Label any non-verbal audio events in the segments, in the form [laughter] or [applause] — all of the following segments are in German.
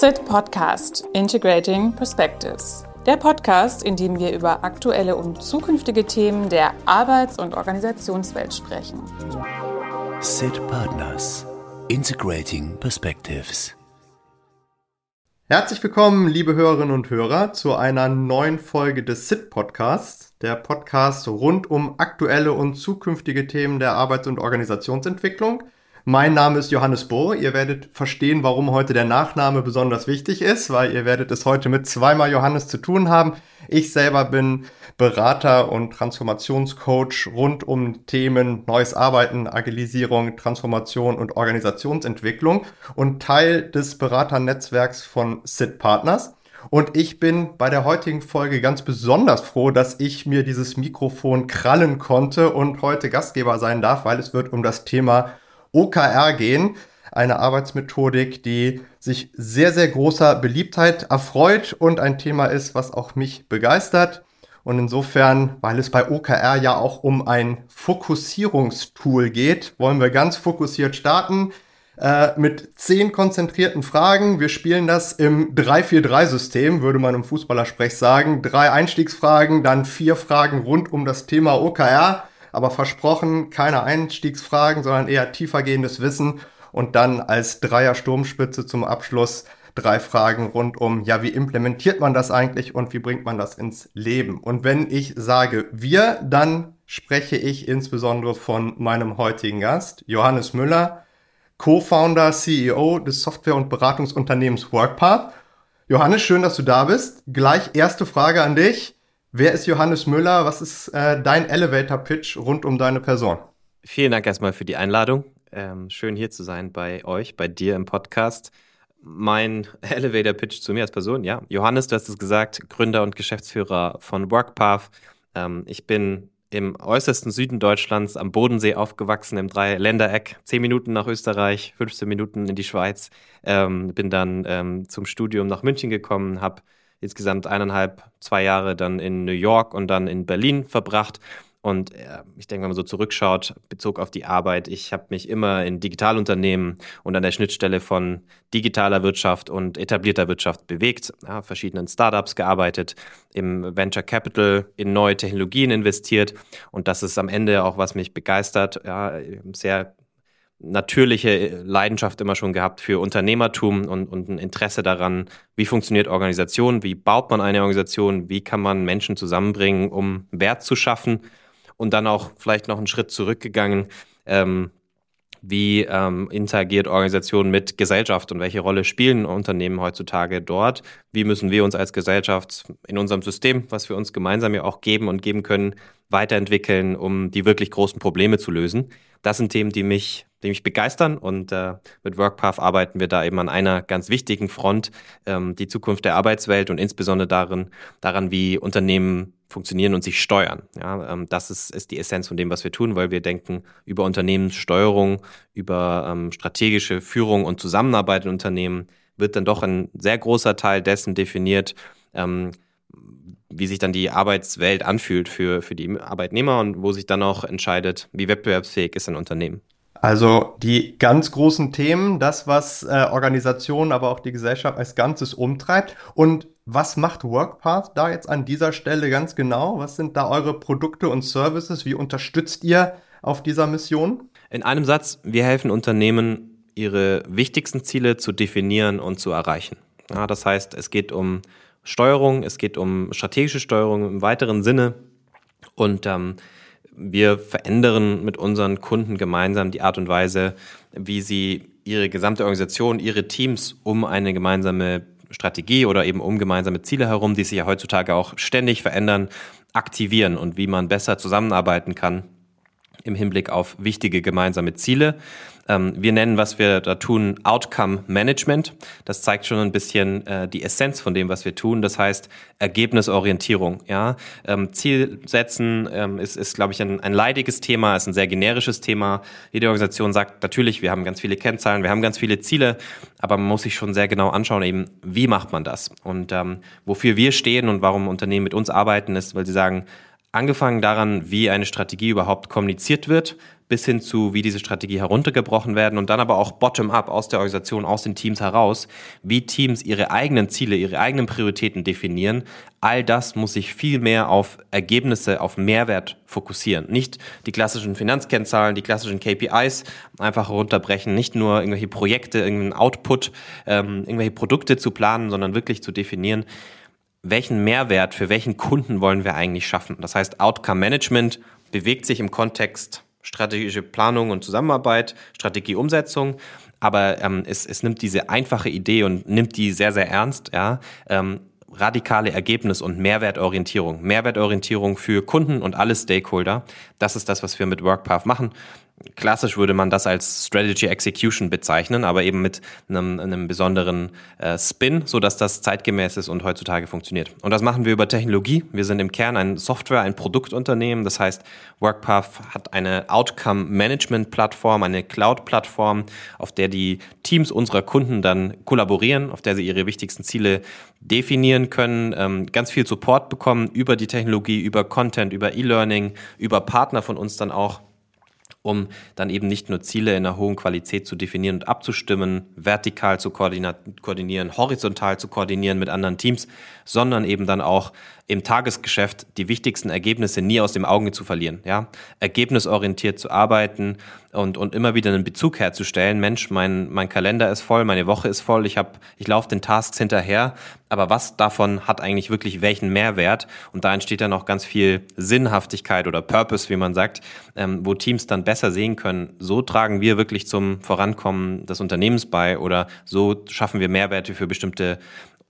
SIT Podcast Integrating Perspectives. Der Podcast, in dem wir über aktuelle und zukünftige Themen der Arbeits- und Organisationswelt sprechen. SIT Partners Integrating Perspectives. Herzlich willkommen, liebe Hörerinnen und Hörer, zu einer neuen Folge des SIT Podcasts, der Podcast rund um aktuelle und zukünftige Themen der Arbeits- und Organisationsentwicklung. Mein Name ist Johannes Bohr. Ihr werdet verstehen, warum heute der Nachname besonders wichtig ist, weil ihr werdet es heute mit zweimal Johannes zu tun haben. Ich selber bin Berater und Transformationscoach rund um Themen Neues Arbeiten, Agilisierung, Transformation und Organisationsentwicklung und Teil des Beraternetzwerks von SIT Partners. Und ich bin bei der heutigen Folge ganz besonders froh, dass ich mir dieses Mikrofon krallen konnte und heute Gastgeber sein darf, weil es wird um das Thema OKR gehen. Eine Arbeitsmethodik, die sich sehr, sehr großer Beliebtheit erfreut und ein Thema ist, was auch mich begeistert. Und insofern, weil es bei OKR ja auch um ein Fokussierungstool geht, wollen wir ganz fokussiert starten äh, mit zehn konzentrierten Fragen. Wir spielen das im 3-4-3-System, würde man im Fußballersprech sagen. Drei Einstiegsfragen, dann vier Fragen rund um das Thema OKR aber versprochen keine Einstiegsfragen, sondern eher tiefergehendes Wissen und dann als Dreier Sturmspitze zum Abschluss drei Fragen rund um, ja, wie implementiert man das eigentlich und wie bringt man das ins Leben? Und wenn ich sage wir, dann spreche ich insbesondere von meinem heutigen Gast, Johannes Müller, Co-Founder, CEO des Software- und Beratungsunternehmens WorkPath. Johannes, schön, dass du da bist. Gleich erste Frage an dich. Wer ist Johannes Müller? Was ist äh, dein Elevator-Pitch rund um deine Person? Vielen Dank erstmal für die Einladung. Ähm, schön hier zu sein bei euch, bei dir im Podcast. Mein [laughs] Elevator-Pitch zu mir als Person, ja. Johannes, du hast es gesagt, Gründer und Geschäftsführer von WorkPath. Ähm, ich bin im äußersten Süden Deutschlands am Bodensee aufgewachsen, im Dreiländereck. Zehn Minuten nach Österreich, 15 Minuten in die Schweiz. Ähm, bin dann ähm, zum Studium nach München gekommen, habe insgesamt eineinhalb, zwei Jahre dann in New York und dann in Berlin verbracht. Und äh, ich denke, wenn man so zurückschaut, Bezug auf die Arbeit, ich habe mich immer in Digitalunternehmen und an der Schnittstelle von digitaler Wirtschaft und etablierter Wirtschaft bewegt, ja, verschiedenen Startups gearbeitet, im Venture Capital in neue Technologien investiert. Und das ist am Ende auch, was mich begeistert, ja, sehr natürliche Leidenschaft immer schon gehabt für Unternehmertum und, und ein Interesse daran, wie funktioniert Organisation, wie baut man eine Organisation, wie kann man Menschen zusammenbringen, um Wert zu schaffen und dann auch vielleicht noch einen Schritt zurückgegangen, ähm, wie ähm, interagiert Organisation mit Gesellschaft und welche Rolle spielen Unternehmen heutzutage dort? Wie müssen wir uns als Gesellschaft in unserem System, was wir uns gemeinsam ja auch geben und geben können, weiterentwickeln, um die wirklich großen Probleme zu lösen? Das sind Themen, die mich die mich begeistern. Und äh, mit WorkPath arbeiten wir da eben an einer ganz wichtigen Front, ähm, die Zukunft der Arbeitswelt und insbesondere darin, daran, wie Unternehmen funktionieren und sich steuern. Ja, ähm, das ist, ist die Essenz von dem, was wir tun, weil wir denken über Unternehmenssteuerung, über ähm, strategische Führung und Zusammenarbeit in Unternehmen wird dann doch ein sehr großer Teil dessen definiert, ähm, wie sich dann die Arbeitswelt anfühlt für, für die Arbeitnehmer und wo sich dann auch entscheidet, wie wettbewerbsfähig ist ein Unternehmen. Also die ganz großen Themen, das, was äh, Organisationen, aber auch die Gesellschaft als Ganzes umtreibt. Und was macht WorkPath da jetzt an dieser Stelle ganz genau? Was sind da eure Produkte und Services? Wie unterstützt ihr auf dieser Mission? In einem Satz, wir helfen Unternehmen, ihre wichtigsten Ziele zu definieren und zu erreichen. Ja, das heißt, es geht um Steuerung, es geht um strategische Steuerung im weiteren Sinne. Und ähm, wir verändern mit unseren Kunden gemeinsam die Art und Weise, wie sie ihre gesamte Organisation, ihre Teams um eine gemeinsame Strategie oder eben um gemeinsame Ziele herum, die sich ja heutzutage auch ständig verändern, aktivieren und wie man besser zusammenarbeiten kann im Hinblick auf wichtige gemeinsame Ziele. Ähm, wir nennen, was wir da tun, Outcome Management. Das zeigt schon ein bisschen äh, die Essenz von dem, was wir tun. Das heißt Ergebnisorientierung. Ja? Ähm, Ziel setzen ähm, ist, ist glaube ich, ein, ein leidiges Thema, ist ein sehr generisches Thema. Jede Organisation sagt natürlich, wir haben ganz viele Kennzahlen, wir haben ganz viele Ziele, aber man muss sich schon sehr genau anschauen, eben, wie macht man das? Und ähm, wofür wir stehen und warum Unternehmen mit uns arbeiten, ist, weil sie sagen, Angefangen daran, wie eine Strategie überhaupt kommuniziert wird, bis hin zu, wie diese Strategie heruntergebrochen werden und dann aber auch bottom-up aus der Organisation, aus den Teams heraus, wie Teams ihre eigenen Ziele, ihre eigenen Prioritäten definieren. All das muss sich viel mehr auf Ergebnisse, auf Mehrwert fokussieren. Nicht die klassischen Finanzkennzahlen, die klassischen KPIs einfach herunterbrechen, nicht nur irgendwelche Projekte, irgendeinen Output, ähm, irgendwelche Produkte zu planen, sondern wirklich zu definieren, welchen Mehrwert für welchen Kunden wollen wir eigentlich schaffen. Das heißt, Outcome Management bewegt sich im Kontext strategische Planung und Zusammenarbeit, Strategieumsetzung. Aber ähm, es, es nimmt diese einfache Idee und nimmt die sehr, sehr ernst. Ja? Ähm, radikale Ergebnis- und Mehrwertorientierung. Mehrwertorientierung für Kunden und alle Stakeholder. Das ist das, was wir mit WorkPath machen. Klassisch würde man das als Strategy Execution bezeichnen, aber eben mit einem, einem besonderen äh, Spin, so dass das zeitgemäß ist und heutzutage funktioniert. Und das machen wir über Technologie. Wir sind im Kern ein Software, ein Produktunternehmen. Das heißt, WorkPath hat eine Outcome Management Plattform, eine Cloud-Plattform, auf der die Teams unserer Kunden dann kollaborieren, auf der sie ihre wichtigsten Ziele definieren können, ähm, ganz viel Support bekommen über die Technologie, über Content, über E-Learning, über Partner von uns dann auch um dann eben nicht nur Ziele in einer hohen Qualität zu definieren und abzustimmen, vertikal zu koordinieren, horizontal zu koordinieren mit anderen Teams, sondern eben dann auch im Tagesgeschäft die wichtigsten Ergebnisse nie aus dem Auge zu verlieren. Ja? Ergebnisorientiert zu arbeiten und, und immer wieder einen Bezug herzustellen. Mensch, mein, mein Kalender ist voll, meine Woche ist voll, ich, hab, ich laufe den Tasks hinterher, aber was davon hat eigentlich wirklich welchen Mehrwert? Und da entsteht dann auch ganz viel Sinnhaftigkeit oder Purpose, wie man sagt, ähm, wo Teams dann besser sehen können, so tragen wir wirklich zum Vorankommen des Unternehmens bei oder so schaffen wir Mehrwerte für bestimmte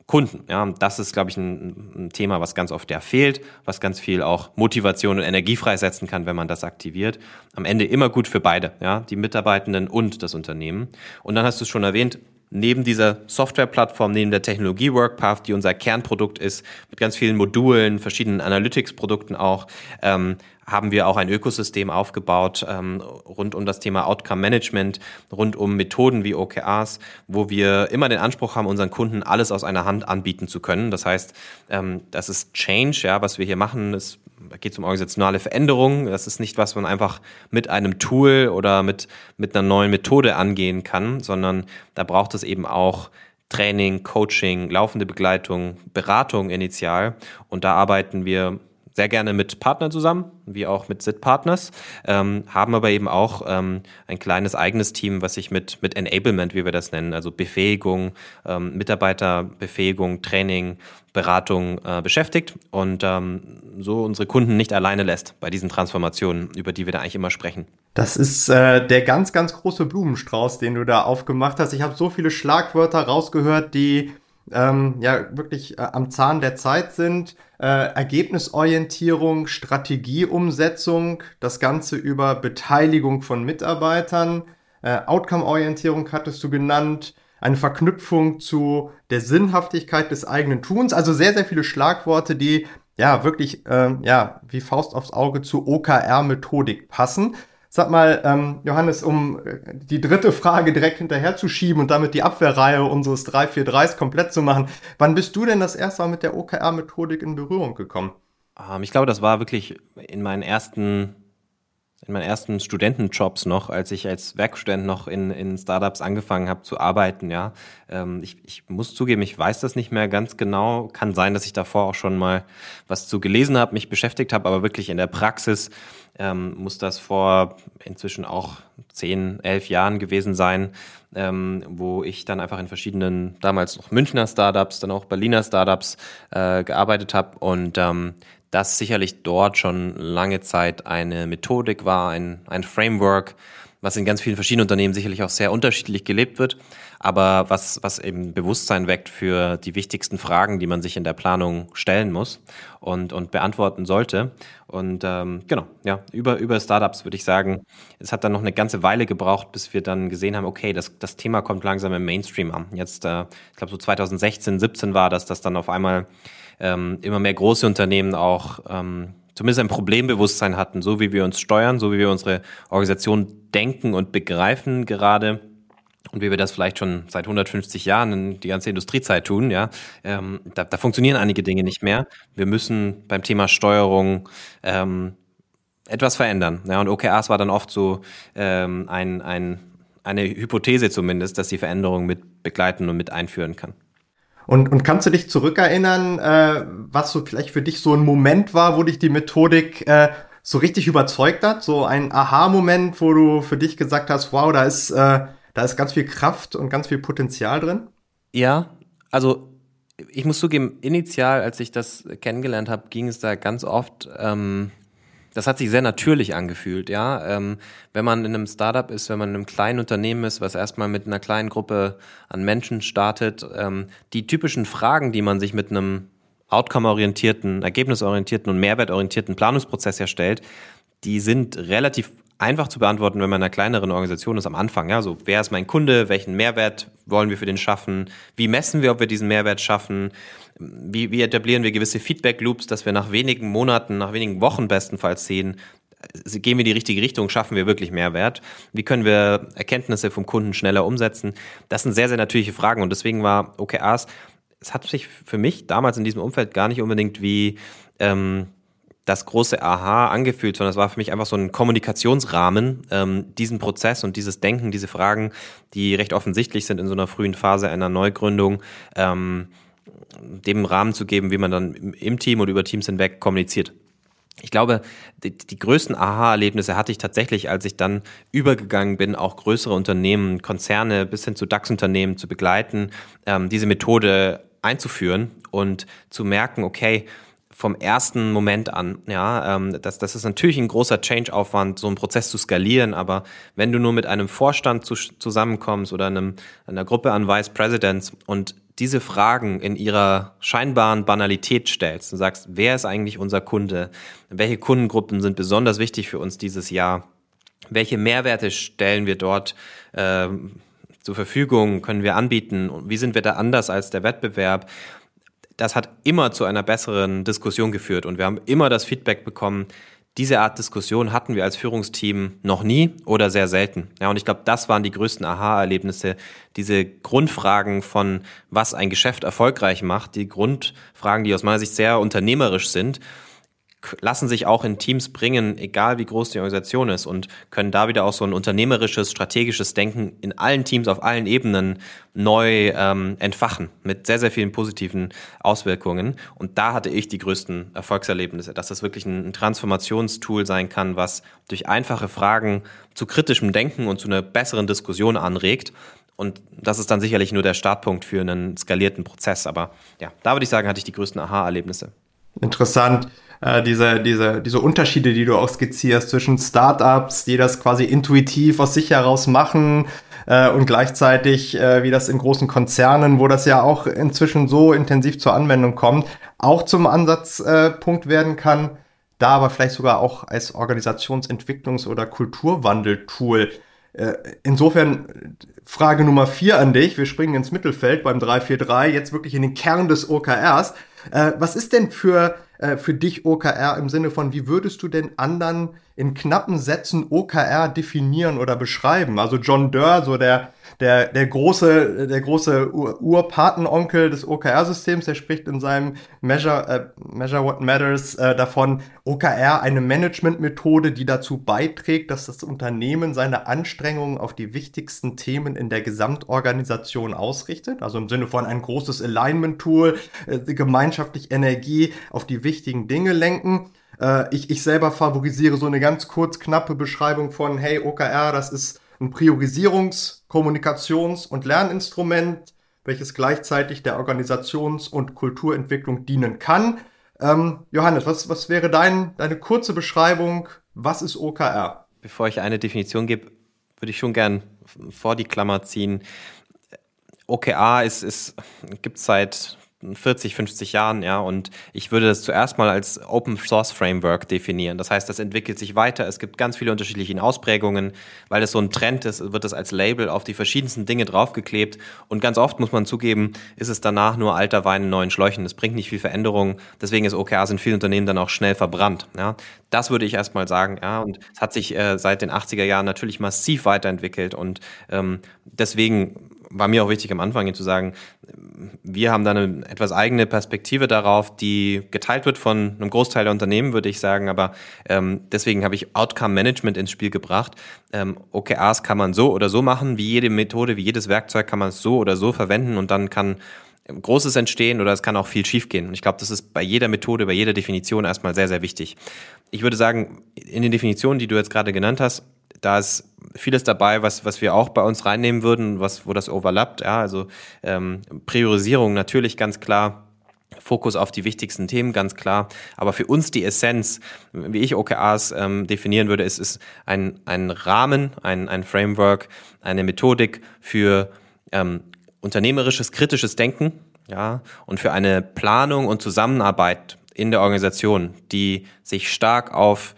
Kunden. Ja, das ist, glaube ich, ein, ein, Thema, was ganz oft ja fehlt, was ganz viel auch Motivation und Energie freisetzen kann, wenn man das aktiviert. Am Ende immer gut für beide, ja, die Mitarbeitenden und das Unternehmen. Und dann hast du es schon erwähnt, neben dieser Softwareplattform, neben der Technologie WorkPath, die unser Kernprodukt ist, mit ganz vielen Modulen, verschiedenen Analytics-Produkten auch, ähm, haben wir auch ein Ökosystem aufgebaut ähm, rund um das Thema Outcome Management, rund um Methoden wie OKRs, wo wir immer den Anspruch haben, unseren Kunden alles aus einer Hand anbieten zu können. Das heißt, ähm, das ist Change, ja, was wir hier machen, da geht es um organisationale Veränderungen. Das ist nicht, was man einfach mit einem Tool oder mit, mit einer neuen Methode angehen kann, sondern da braucht es eben auch Training, Coaching, laufende Begleitung, Beratung initial. Und da arbeiten wir sehr gerne mit Partnern zusammen, wie auch mit SIT-Partners, ähm, haben aber eben auch ähm, ein kleines eigenes Team, was sich mit, mit Enablement, wie wir das nennen, also Befähigung, ähm, Mitarbeiterbefähigung, Training, Beratung äh, beschäftigt und ähm, so unsere Kunden nicht alleine lässt bei diesen Transformationen, über die wir da eigentlich immer sprechen. Das ist äh, der ganz, ganz große Blumenstrauß, den du da aufgemacht hast. Ich habe so viele Schlagwörter rausgehört, die ähm, ja wirklich äh, am Zahn der Zeit sind. Äh, Ergebnisorientierung, Strategieumsetzung, das Ganze über Beteiligung von Mitarbeitern, äh, Outcome-Orientierung hattest du genannt, eine Verknüpfung zu der Sinnhaftigkeit des eigenen Tuns. Also sehr, sehr viele Schlagworte, die ja wirklich äh, ja wie Faust aufs Auge zu OKR-Methodik passen. Sag mal, ähm, Johannes, um äh, die dritte Frage direkt hinterher zu schieben und damit die Abwehrreihe unseres 343s komplett zu machen. Wann bist du denn das erste Mal mit der OKR-Methodik in Berührung gekommen? Ähm, ich glaube, das war wirklich in meinen ersten in meinen ersten Studentenjobs noch, als ich als Werkstudent noch in, in Startups angefangen habe zu arbeiten, ja. Ähm, ich, ich muss zugeben, ich weiß das nicht mehr ganz genau. Kann sein, dass ich davor auch schon mal was zu gelesen habe, mich beschäftigt habe, aber wirklich in der Praxis ähm, muss das vor inzwischen auch zehn, elf Jahren gewesen sein, ähm, wo ich dann einfach in verschiedenen, damals noch Münchner Startups, dann auch Berliner Startups äh, gearbeitet habe und ähm, das sicherlich dort schon lange Zeit eine Methodik war, ein, ein Framework, was in ganz vielen verschiedenen Unternehmen sicherlich auch sehr unterschiedlich gelebt wird, aber was, was eben Bewusstsein weckt für die wichtigsten Fragen, die man sich in der Planung stellen muss und, und beantworten sollte. Und ähm, genau, ja, über, über Startups würde ich sagen, es hat dann noch eine ganze Weile gebraucht, bis wir dann gesehen haben, okay, das, das Thema kommt langsam im Mainstream an. Jetzt, äh, ich glaube, so 2016, 17 war das, dass dann auf einmal ähm, immer mehr große Unternehmen auch ähm, zumindest ein Problembewusstsein hatten, so wie wir uns steuern, so wie wir unsere Organisation denken und begreifen gerade und wie wir das vielleicht schon seit 150 Jahren die ganze Industriezeit tun, ja, ähm, da, da, funktionieren einige Dinge nicht mehr. Wir müssen beim Thema Steuerung ähm, etwas verändern. Ja, und OKRs war dann oft so ähm, ein, ein, eine Hypothese zumindest, dass die Veränderung mit begleiten und mit einführen kann. Und, und kannst du dich zurückerinnern, äh, was so vielleicht für dich so ein Moment war, wo dich die Methodik äh, so richtig überzeugt hat? So ein Aha-Moment, wo du für dich gesagt hast, wow, da ist, äh, da ist ganz viel Kraft und ganz viel Potenzial drin? Ja, also ich muss zugeben, initial, als ich das kennengelernt habe, ging es da ganz oft ähm, das hat sich sehr natürlich angefühlt, ja. Ähm, wenn man in einem Startup ist, wenn man in einem kleinen Unternehmen ist, was erstmal mit einer kleinen Gruppe an Menschen startet, ähm, die typischen Fragen, die man sich mit einem outcome-orientierten, ergebnisorientierten und mehrwertorientierten Planungsprozess erstellt, die sind relativ einfach zu beantworten, wenn man in einer kleineren Organisation ist am Anfang. Ja, so wer ist mein Kunde, welchen Mehrwert wollen wir für den schaffen, wie messen wir, ob wir diesen Mehrwert schaffen, wie, wie etablieren wir gewisse Feedback-Loops, dass wir nach wenigen Monaten, nach wenigen Wochen bestenfalls sehen, äh, gehen wir in die richtige Richtung, schaffen wir wirklich Mehrwert? Wie können wir Erkenntnisse vom Kunden schneller umsetzen? Das sind sehr, sehr natürliche Fragen und deswegen war OKRs, es hat sich für mich damals in diesem Umfeld gar nicht unbedingt wie ähm, das große Aha angefühlt, sondern es war für mich einfach so ein Kommunikationsrahmen, ähm, diesen Prozess und dieses Denken, diese Fragen, die recht offensichtlich sind in so einer frühen Phase einer Neugründung, ähm, dem Rahmen zu geben, wie man dann im Team und über Teams hinweg kommuniziert. Ich glaube, die, die größten Aha-Erlebnisse hatte ich tatsächlich, als ich dann übergegangen bin, auch größere Unternehmen, Konzerne bis hin zu DAX-Unternehmen zu begleiten, ähm, diese Methode einzuführen und zu merken, okay, vom ersten Moment an. Ja, ähm, das, das ist natürlich ein großer Change-Aufwand, so einen Prozess zu skalieren, aber wenn du nur mit einem Vorstand zu, zusammenkommst oder einem, einer Gruppe an Vice Presidents und diese Fragen in ihrer scheinbaren Banalität stellst und sagst, wer ist eigentlich unser Kunde? Welche Kundengruppen sind besonders wichtig für uns dieses Jahr? Welche Mehrwerte stellen wir dort äh, zur Verfügung, können wir anbieten? Und wie sind wir da anders als der Wettbewerb? Das hat immer zu einer besseren Diskussion geführt und wir haben immer das Feedback bekommen, diese Art Diskussion hatten wir als Führungsteam noch nie oder sehr selten. Ja, und ich glaube, das waren die größten Aha-Erlebnisse. Diese Grundfragen von, was ein Geschäft erfolgreich macht, die Grundfragen, die aus meiner Sicht sehr unternehmerisch sind lassen sich auch in Teams bringen, egal wie groß die Organisation ist und können da wieder auch so ein unternehmerisches, strategisches Denken in allen Teams auf allen Ebenen neu ähm, entfachen mit sehr, sehr vielen positiven Auswirkungen. Und da hatte ich die größten Erfolgserlebnisse, dass das wirklich ein, ein Transformationstool sein kann, was durch einfache Fragen zu kritischem Denken und zu einer besseren Diskussion anregt. Und das ist dann sicherlich nur der Startpunkt für einen skalierten Prozess. Aber ja, da würde ich sagen, hatte ich die größten Aha-Erlebnisse. Interessant äh, diese, diese, diese Unterschiede, die du auch skizzierst zwischen Startups, die das quasi intuitiv aus sich heraus machen äh, und gleichzeitig äh, wie das in großen Konzernen, wo das ja auch inzwischen so intensiv zur Anwendung kommt, auch zum Ansatzpunkt äh, werden kann, da aber vielleicht sogar auch als Organisationsentwicklungs- oder Kulturwandeltool. Insofern Frage Nummer vier an dich. Wir springen ins Mittelfeld beim 343, jetzt wirklich in den Kern des OKRs. Was ist denn für äh, für dich OKR im Sinne von, wie würdest du denn anderen in knappen Sätzen OKR definieren oder beschreiben? Also John Durr, so der der, der große, der große Urpatenonkel des OKR-Systems, der spricht in seinem Measure, äh, Measure What Matters äh, davon, OKR eine Managementmethode, die dazu beiträgt, dass das Unternehmen seine Anstrengungen auf die wichtigsten Themen in der Gesamtorganisation ausrichtet. Also im Sinne von ein großes Alignment-Tool, äh, gemeinschaftlich Energie auf die wichtigen Dinge lenken. Äh, ich, ich selber favorisiere so eine ganz kurz knappe Beschreibung von, hey, OKR, das ist ein Priorisierungs-, Kommunikations- und Lerninstrument, welches gleichzeitig der Organisations- und Kulturentwicklung dienen kann. Ähm, Johannes, was, was wäre dein, deine kurze Beschreibung? Was ist OKR? Bevor ich eine Definition gebe, würde ich schon gern vor die Klammer ziehen. OKR ist, ist, gibt es seit 40, 50 Jahren, ja, und ich würde das zuerst mal als Open Source Framework definieren. Das heißt, das entwickelt sich weiter. Es gibt ganz viele unterschiedliche Ausprägungen, weil es so ein Trend ist, wird das als Label auf die verschiedensten Dinge draufgeklebt. Und ganz oft muss man zugeben, ist es danach nur alter Wein in neuen Schläuchen. Das bringt nicht viel Veränderung. Deswegen ist OKRs in vielen Unternehmen dann auch schnell verbrannt. Ja. Das würde ich erstmal sagen, ja. Und es hat sich äh, seit den 80er Jahren natürlich massiv weiterentwickelt. Und ähm, deswegen war mir auch wichtig am Anfang zu sagen, wir haben da eine etwas eigene Perspektive darauf, die geteilt wird von einem Großteil der Unternehmen, würde ich sagen. Aber ähm, deswegen habe ich Outcome Management ins Spiel gebracht. Ähm, OKRs kann man so oder so machen, wie jede Methode, wie jedes Werkzeug kann man es so oder so verwenden und dann kann Großes entstehen oder es kann auch viel schiefgehen. Und ich glaube, das ist bei jeder Methode, bei jeder Definition erstmal sehr, sehr wichtig. Ich würde sagen, in den Definitionen, die du jetzt gerade genannt hast, da ist vieles dabei, was, was wir auch bei uns reinnehmen würden, was, wo das overlappt. Ja, also ähm, Priorisierung natürlich ganz klar. Fokus auf die wichtigsten Themen, ganz klar. Aber für uns die Essenz, wie ich OKRs ähm, definieren würde, ist, ist ein, ein Rahmen, ein, ein Framework, eine Methodik für ähm, unternehmerisches, kritisches Denken, ja, und für eine Planung und Zusammenarbeit in der Organisation, die sich stark auf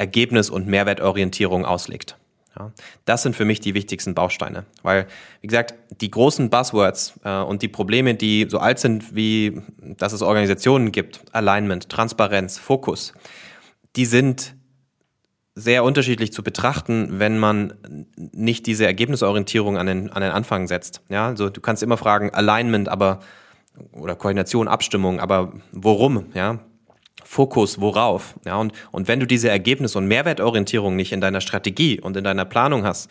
Ergebnis- und Mehrwertorientierung auslegt. Ja, das sind für mich die wichtigsten Bausteine, weil, wie gesagt, die großen Buzzwords äh, und die Probleme, die so alt sind, wie dass es Organisationen gibt, Alignment, Transparenz, Fokus, die sind sehr unterschiedlich zu betrachten, wenn man nicht diese Ergebnisorientierung an den, an den Anfang setzt. Ja, also du kannst immer fragen, Alignment, aber oder Koordination, Abstimmung, aber worum? Ja, Fokus worauf? Ja, und, und wenn du diese Ergebnis- und Mehrwertorientierung nicht in deiner Strategie und in deiner Planung hast,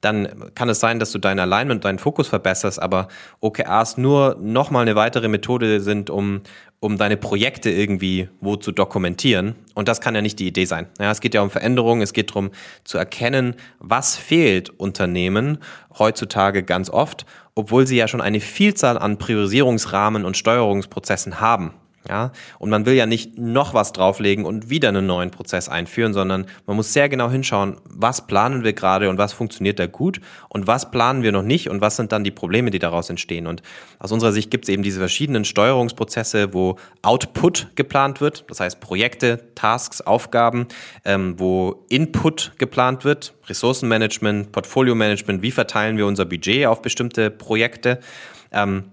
dann kann es sein, dass du dein Alignment, deinen Fokus verbesserst, aber OKRs nur nochmal eine weitere Methode sind, um, um deine Projekte irgendwie wo zu dokumentieren. Und das kann ja nicht die Idee sein. Ja, es geht ja um Veränderung, es geht darum zu erkennen, was fehlt Unternehmen heutzutage ganz oft, obwohl sie ja schon eine Vielzahl an Priorisierungsrahmen und Steuerungsprozessen haben. Ja, und man will ja nicht noch was drauflegen und wieder einen neuen Prozess einführen, sondern man muss sehr genau hinschauen, was planen wir gerade und was funktioniert da gut und was planen wir noch nicht und was sind dann die Probleme, die daraus entstehen. Und aus unserer Sicht gibt es eben diese verschiedenen Steuerungsprozesse, wo Output geplant wird, das heißt Projekte, Tasks, Aufgaben, ähm, wo Input geplant wird, Ressourcenmanagement, Portfolio-Management, wie verteilen wir unser Budget auf bestimmte Projekte. Ähm,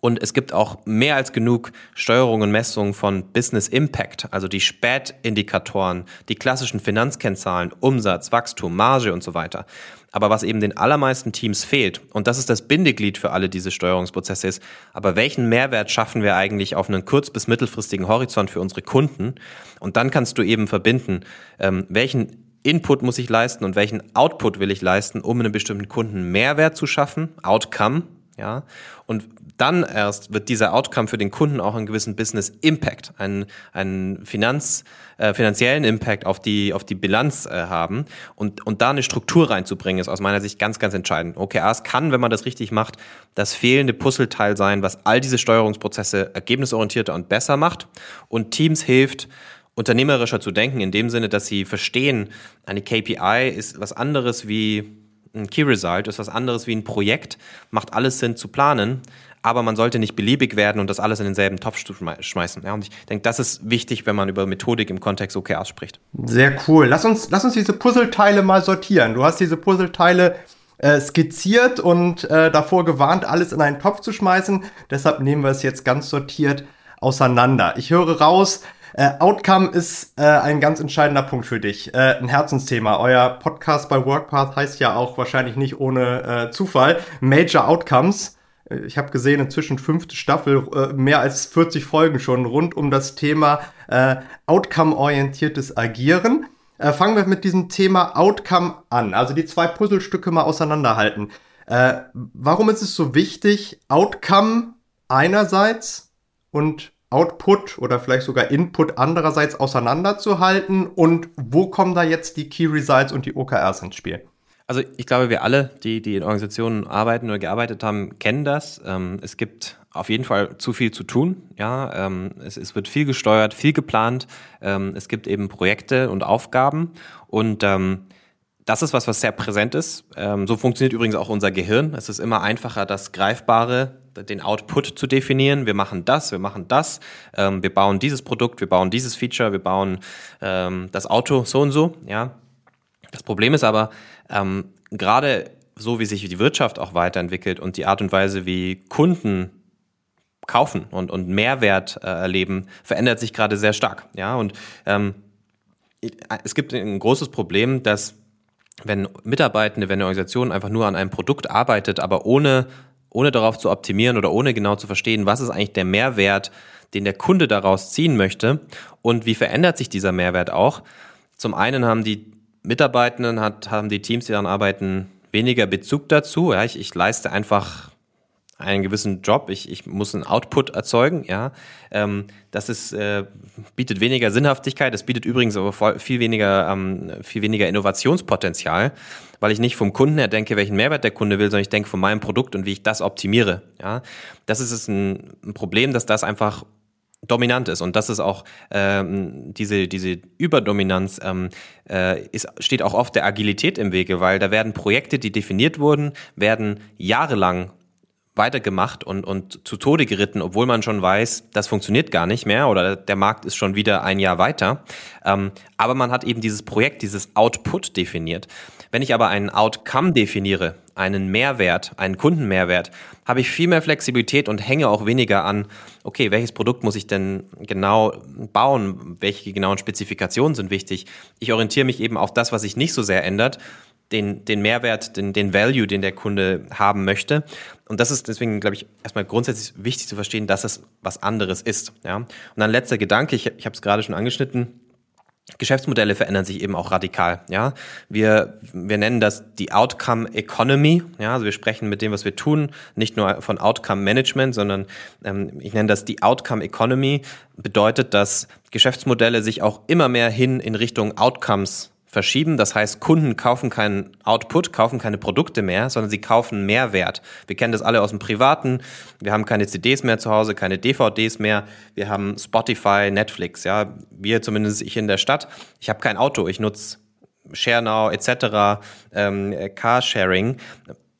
und es gibt auch mehr als genug Steuerung und Messungen von Business Impact, also die Spätindikatoren, die klassischen Finanzkennzahlen, Umsatz, Wachstum, Marge und so weiter. Aber was eben den allermeisten Teams fehlt, und das ist das Bindeglied für alle diese Steuerungsprozesse ist, aber welchen Mehrwert schaffen wir eigentlich auf einen kurz- bis mittelfristigen Horizont für unsere Kunden? Und dann kannst du eben verbinden, ähm, welchen Input muss ich leisten und welchen Output will ich leisten, um einem bestimmten Kunden Mehrwert zu schaffen, Outcome, ja. Und dann erst wird dieser Outcome für den Kunden auch einen gewissen Business Impact, einen, einen Finanz, äh, finanziellen Impact auf die, auf die Bilanz äh, haben. Und, und da eine Struktur reinzubringen, ist aus meiner Sicht ganz, ganz entscheidend. OKRs kann, wenn man das richtig macht, das fehlende Puzzleteil sein, was all diese Steuerungsprozesse ergebnisorientierter und besser macht und Teams hilft, unternehmerischer zu denken, in dem Sinne, dass sie verstehen, eine KPI ist was anderes wie ein Key Result ist was anderes wie ein Projekt, macht alles Sinn zu planen, aber man sollte nicht beliebig werden und das alles in denselben Topf schmeißen. Ja, und ich denke, das ist wichtig, wenn man über Methodik im Kontext OKRs spricht. Sehr cool. Lass uns, lass uns diese Puzzleteile mal sortieren. Du hast diese Puzzleteile äh, skizziert und äh, davor gewarnt, alles in einen Topf zu schmeißen. Deshalb nehmen wir es jetzt ganz sortiert auseinander. Ich höre raus, äh, Outcome ist äh, ein ganz entscheidender Punkt für dich. Äh, ein Herzensthema. Euer Podcast bei WorkPath heißt ja auch wahrscheinlich nicht ohne äh, Zufall Major Outcomes. Äh, ich habe gesehen, inzwischen fünfte Staffel, äh, mehr als 40 Folgen schon rund um das Thema äh, Outcome-orientiertes Agieren. Äh, fangen wir mit diesem Thema Outcome an. Also die zwei Puzzlestücke mal auseinanderhalten. Äh, warum ist es so wichtig, Outcome einerseits und Output oder vielleicht sogar Input andererseits auseinanderzuhalten und wo kommen da jetzt die Key Results und die OKRs ins Spiel? Also ich glaube, wir alle, die, die in Organisationen arbeiten oder gearbeitet haben, kennen das. Ähm, es gibt auf jeden Fall zu viel zu tun. Ja, ähm, es, es wird viel gesteuert, viel geplant. Ähm, es gibt eben Projekte und Aufgaben und das ist was, was sehr präsent ist. Ähm, so funktioniert übrigens auch unser Gehirn. Es ist immer einfacher, das Greifbare, den Output zu definieren. Wir machen das, wir machen das. Ähm, wir bauen dieses Produkt, wir bauen dieses Feature, wir bauen ähm, das Auto so und so. Ja. Das Problem ist aber, ähm, gerade so wie sich die Wirtschaft auch weiterentwickelt und die Art und Weise, wie Kunden kaufen und, und Mehrwert äh, erleben, verändert sich gerade sehr stark. Ja, und ähm, es gibt ein großes Problem, dass wenn Mitarbeitende, wenn eine Organisation einfach nur an einem Produkt arbeitet, aber ohne, ohne darauf zu optimieren oder ohne genau zu verstehen, was ist eigentlich der Mehrwert, den der Kunde daraus ziehen möchte und wie verändert sich dieser Mehrwert auch. Zum einen haben die Mitarbeitenden, hat, haben die Teams, die daran arbeiten, weniger Bezug dazu. Ja, ich, ich leiste einfach einen gewissen Job, ich, ich muss einen Output erzeugen, ja. Ähm, das ist, äh, bietet weniger Sinnhaftigkeit, es bietet übrigens aber voll, viel weniger, ähm, viel weniger Innovationspotenzial, weil ich nicht vom Kunden her denke, welchen Mehrwert der Kunde will, sondern ich denke von meinem Produkt und wie ich das optimiere, ja. Das ist ein, ein Problem, dass das einfach dominant ist und das ist auch ähm, diese diese Überdominanz ähm, äh, ist, steht auch oft der Agilität im Wege, weil da werden Projekte, die definiert wurden, werden jahrelang weitergemacht und, und zu Tode geritten, obwohl man schon weiß, das funktioniert gar nicht mehr oder der Markt ist schon wieder ein Jahr weiter. Ähm, aber man hat eben dieses Projekt, dieses Output definiert. Wenn ich aber einen Outcome definiere, einen Mehrwert, einen Kundenmehrwert, habe ich viel mehr Flexibilität und hänge auch weniger an, okay, welches Produkt muss ich denn genau bauen, welche genauen Spezifikationen sind wichtig. Ich orientiere mich eben auf das, was sich nicht so sehr ändert den, den Mehrwert, den, den Value, den der Kunde haben möchte. Und das ist deswegen, glaube ich, erstmal grundsätzlich wichtig zu verstehen, dass es was anderes ist. Ja? Und dann letzter Gedanke, ich, ich habe es gerade schon angeschnitten, Geschäftsmodelle verändern sich eben auch radikal. Ja, wir, wir nennen das die Outcome Economy. Ja, also wir sprechen mit dem, was wir tun, nicht nur von Outcome Management, sondern ähm, ich nenne das die Outcome Economy. Bedeutet, dass Geschäftsmodelle sich auch immer mehr hin in Richtung Outcomes verschieben. Das heißt, Kunden kaufen keinen Output, kaufen keine Produkte mehr, sondern sie kaufen Mehrwert. Wir kennen das alle aus dem Privaten. Wir haben keine CDs mehr zu Hause, keine DVDs mehr. Wir haben Spotify, Netflix. Ja, wir zumindest ich in der Stadt. Ich habe kein Auto. Ich nutze ShareNow etc. Ähm, Carsharing.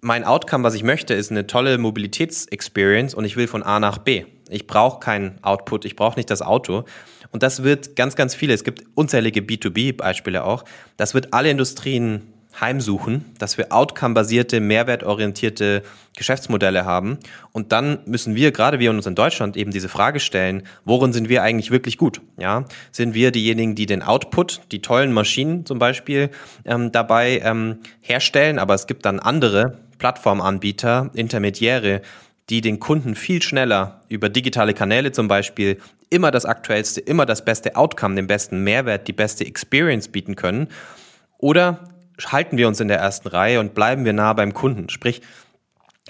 Mein Outcome, was ich möchte, ist eine tolle Mobilitätsexperience und ich will von A nach B. Ich brauche keinen Output, ich brauche nicht das Auto. Und das wird ganz, ganz viele, es gibt unzählige B2B-Beispiele auch, das wird alle Industrien heimsuchen, dass wir outcome-basierte, mehrwertorientierte Geschäftsmodelle haben. Und dann müssen wir, gerade wir uns in Deutschland, eben diese Frage stellen, worin sind wir eigentlich wirklich gut? Ja, sind wir diejenigen, die den Output, die tollen Maschinen zum Beispiel ähm, dabei ähm, herstellen, aber es gibt dann andere Plattformanbieter, Intermediäre, die den Kunden viel schneller über digitale Kanäle zum Beispiel immer das aktuellste, immer das beste Outcome, den besten Mehrwert, die beste Experience bieten können? Oder halten wir uns in der ersten Reihe und bleiben wir nah beim Kunden? Sprich,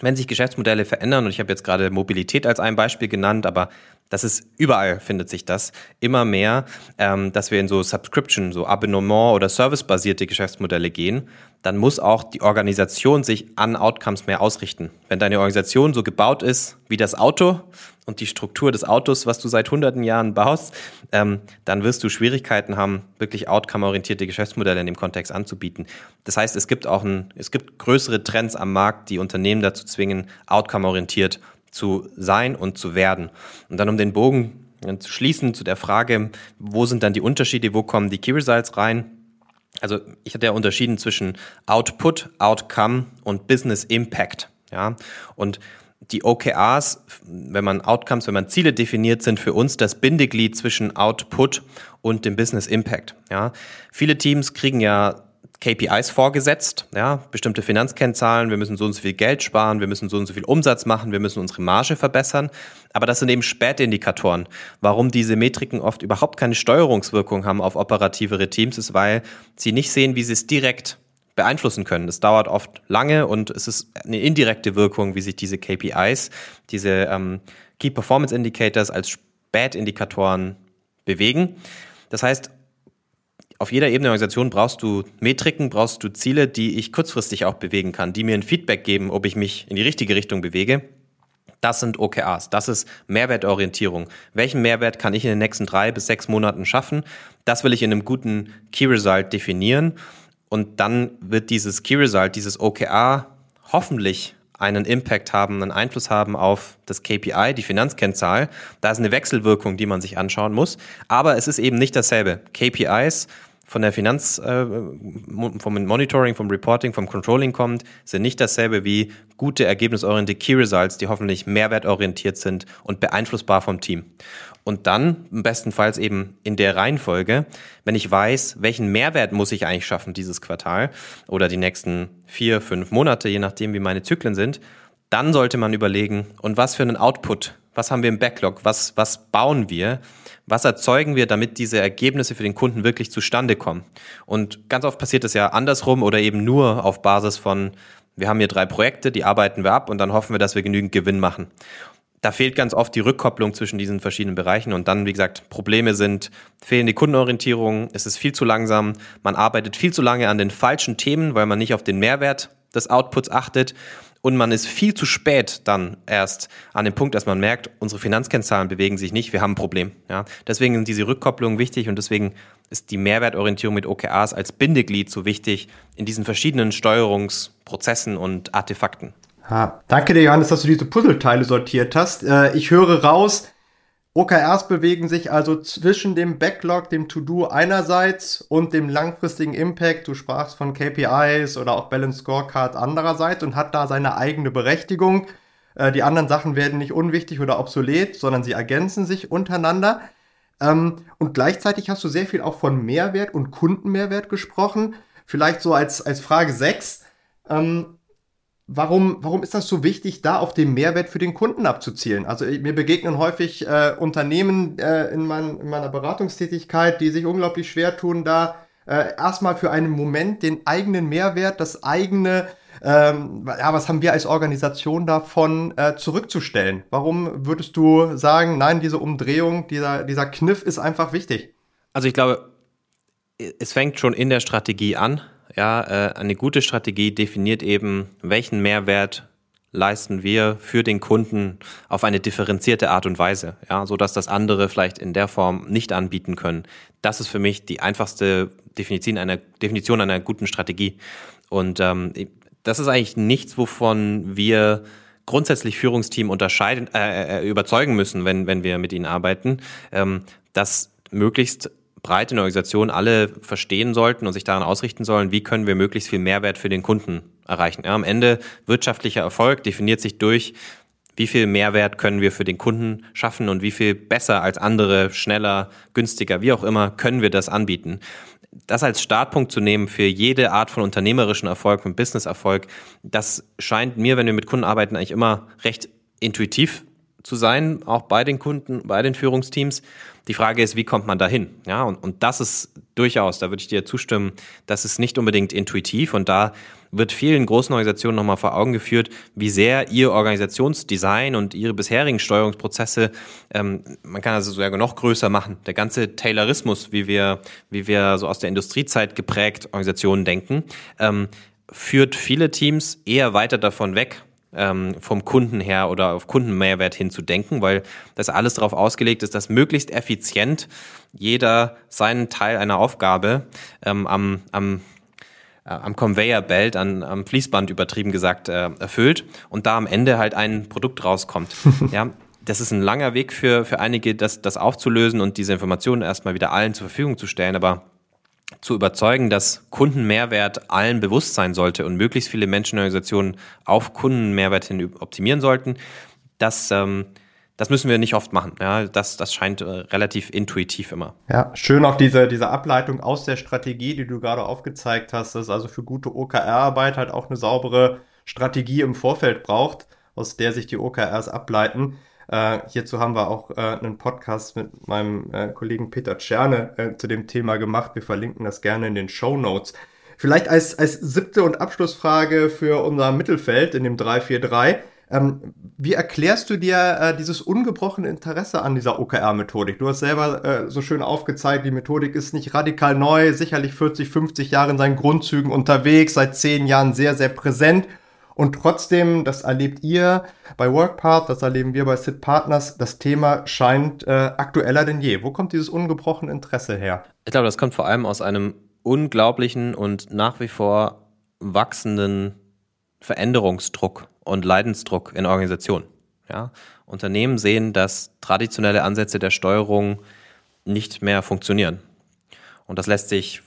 wenn sich Geschäftsmodelle verändern, und ich habe jetzt gerade Mobilität als ein Beispiel genannt, aber das ist überall findet sich das immer mehr, ähm, dass wir in so Subscription, so Abonnement oder Service-basierte Geschäftsmodelle gehen, dann muss auch die Organisation sich an Outcomes mehr ausrichten. Wenn deine Organisation so gebaut ist wie das Auto und die Struktur des Autos, was du seit hunderten Jahren baust, ähm, dann wirst du Schwierigkeiten haben, wirklich outcome-orientierte Geschäftsmodelle in dem Kontext anzubieten. Das heißt, es gibt auch ein, es gibt größere Trends am Markt, die Unternehmen dazu zwingen, outcome-orientiert zu sein und zu werden. Und dann um den Bogen zu schließen zu der Frage, wo sind dann die Unterschiede, wo kommen die Key Results rein? Also ich hatte ja unterschieden zwischen Output, Outcome und Business Impact. Ja, und die OKRs, wenn man Outcomes, wenn man Ziele definiert, sind für uns das Bindeglied zwischen Output und dem Business Impact. Ja, viele Teams kriegen ja KPIs vorgesetzt, ja, bestimmte Finanzkennzahlen, wir müssen so und so viel Geld sparen, wir müssen so und so viel Umsatz machen, wir müssen unsere Marge verbessern. Aber das sind eben Spätindikatoren. Warum diese Metriken oft überhaupt keine Steuerungswirkung haben auf operativere Teams, ist, weil sie nicht sehen, wie sie es direkt beeinflussen können. Es dauert oft lange und es ist eine indirekte Wirkung, wie sich diese KPIs, diese ähm, Key Performance Indicators als Spätindikatoren bewegen. Das heißt, auf jeder Ebene der Organisation brauchst du Metriken, brauchst du Ziele, die ich kurzfristig auch bewegen kann, die mir ein Feedback geben, ob ich mich in die richtige Richtung bewege. Das sind OKRs, das ist Mehrwertorientierung. Welchen Mehrwert kann ich in den nächsten drei bis sechs Monaten schaffen? Das will ich in einem guten Key Result definieren Und dann wird dieses Key Result, dieses OKR hoffentlich einen Impact haben, einen Einfluss haben auf das KPI, die Finanzkennzahl. Da ist eine Wechselwirkung, die man sich anschauen muss. Aber es ist eben nicht dasselbe. KPIs von der Finanz, äh, vom Monitoring, vom Reporting, vom Controlling kommt, sind nicht dasselbe wie gute ergebnisorientierte Key Results, die hoffentlich mehrwertorientiert sind und beeinflussbar vom Team. Und dann, bestenfalls eben in der Reihenfolge, wenn ich weiß, welchen Mehrwert muss ich eigentlich schaffen dieses Quartal oder die nächsten vier, fünf Monate, je nachdem wie meine Zyklen sind, dann sollte man überlegen, und was für einen Output, was haben wir im Backlog, was, was bauen wir, was erzeugen wir, damit diese Ergebnisse für den Kunden wirklich zustande kommen. Und ganz oft passiert es ja andersrum oder eben nur auf Basis von, wir haben hier drei Projekte, die arbeiten wir ab und dann hoffen wir, dass wir genügend Gewinn machen. Da fehlt ganz oft die Rückkopplung zwischen diesen verschiedenen Bereichen und dann, wie gesagt, Probleme sind fehlende Kundenorientierung, es ist viel zu langsam, man arbeitet viel zu lange an den falschen Themen, weil man nicht auf den Mehrwert des Outputs achtet und man ist viel zu spät dann erst an dem Punkt, dass man merkt, unsere Finanzkennzahlen bewegen sich nicht, wir haben ein Problem. Ja? Deswegen sind diese Rückkopplungen wichtig und deswegen ist die Mehrwertorientierung mit OKRs als Bindeglied so wichtig in diesen verschiedenen Steuerungsprozessen und Artefakten. Ha. Danke dir, Johannes, dass du diese Puzzleteile sortiert hast. Äh, ich höre raus, OKRs bewegen sich also zwischen dem Backlog, dem To-Do einerseits und dem langfristigen Impact. Du sprachst von KPIs oder auch Balance Scorecard andererseits und hat da seine eigene Berechtigung. Äh, die anderen Sachen werden nicht unwichtig oder obsolet, sondern sie ergänzen sich untereinander. Ähm, und gleichzeitig hast du sehr viel auch von Mehrwert und Kundenmehrwert gesprochen. Vielleicht so als, als Frage 6. Warum, warum ist das so wichtig, da auf den Mehrwert für den Kunden abzuzielen? Also mir begegnen häufig äh, Unternehmen äh, in, mein, in, meiner Beratungstätigkeit, die sich unglaublich schwer tun, da äh, erstmal für einen Moment den eigenen Mehrwert, das eigene, ähm, ja, was haben wir als Organisation davon äh, zurückzustellen? Warum würdest du sagen, nein, diese Umdrehung, dieser, dieser Kniff ist einfach wichtig? Also ich glaube, es fängt schon in der Strategie an ja, äh, eine gute Strategie definiert eben, welchen Mehrwert leisten wir für den Kunden auf eine differenzierte Art und Weise, ja, so dass das andere vielleicht in der Form nicht anbieten können. Das ist für mich die einfachste Definition einer Definition einer guten Strategie. Und ähm, das ist eigentlich nichts, wovon wir grundsätzlich Führungsteam unterscheiden, äh, äh, überzeugen müssen, wenn, wenn wir mit ihnen arbeiten, ähm, dass möglichst breit in der Organisation alle verstehen sollten und sich daran ausrichten sollen, wie können wir möglichst viel Mehrwert für den Kunden erreichen. Ja, am Ende wirtschaftlicher Erfolg definiert sich durch, wie viel Mehrwert können wir für den Kunden schaffen und wie viel besser als andere, schneller, günstiger, wie auch immer, können wir das anbieten. Das als Startpunkt zu nehmen für jede Art von unternehmerischen Erfolg und Businesserfolg, das scheint mir, wenn wir mit Kunden arbeiten, eigentlich immer recht intuitiv zu sein, auch bei den Kunden, bei den Führungsteams. Die Frage ist, wie kommt man dahin? Ja, und, und das ist durchaus, da würde ich dir zustimmen, das ist nicht unbedingt intuitiv und da wird vielen großen Organisationen nochmal vor Augen geführt, wie sehr ihr Organisationsdesign und ihre bisherigen Steuerungsprozesse, ähm, man kann also sogar noch größer machen. Der ganze Taylorismus, wie wir, wie wir so aus der Industriezeit geprägt Organisationen denken, ähm, führt viele Teams eher weiter davon weg, ähm, vom Kunden her oder auf Kundenmehrwert hin zu denken, weil das alles darauf ausgelegt ist, dass möglichst effizient jeder seinen Teil einer Aufgabe ähm, am, am äh, am Conveyor Belt, an, am Fließband übertrieben gesagt, äh, erfüllt und da am Ende halt ein Produkt rauskommt. [laughs] ja, das ist ein langer Weg für, für einige, das, das aufzulösen und diese Informationen erstmal wieder allen zur Verfügung zu stellen, aber zu überzeugen, dass Kundenmehrwert allen bewusst sein sollte und möglichst viele Menschenorganisationen auf Kundenmehrwert hin optimieren sollten, das, ähm, das müssen wir nicht oft machen. Ja, das, das scheint äh, relativ intuitiv immer. Ja, schön auch diese, diese Ableitung aus der Strategie, die du gerade aufgezeigt hast, dass also für gute OKR-Arbeit halt auch eine saubere Strategie im Vorfeld braucht, aus der sich die OKRs ableiten. Äh, hierzu haben wir auch äh, einen Podcast mit meinem äh, Kollegen Peter Tscherne äh, zu dem Thema gemacht. Wir verlinken das gerne in den Show Notes. Vielleicht als, als siebte und Abschlussfrage für unser Mittelfeld in dem 343. Ähm, wie erklärst du dir äh, dieses ungebrochene Interesse an dieser OKR-Methodik? Du hast selber äh, so schön aufgezeigt, die Methodik ist nicht radikal neu, sicherlich 40, 50 Jahre in seinen Grundzügen unterwegs, seit zehn Jahren sehr, sehr präsent und trotzdem, das erlebt ihr bei WorkPath, das erleben wir bei SIT Partners, das Thema scheint äh, aktueller denn je. Wo kommt dieses ungebrochene Interesse her? Ich glaube, das kommt vor allem aus einem unglaublichen und nach wie vor wachsenden Veränderungsdruck und Leidensdruck in Organisationen. Ja? Unternehmen sehen, dass traditionelle Ansätze der Steuerung nicht mehr funktionieren. Und das lässt sich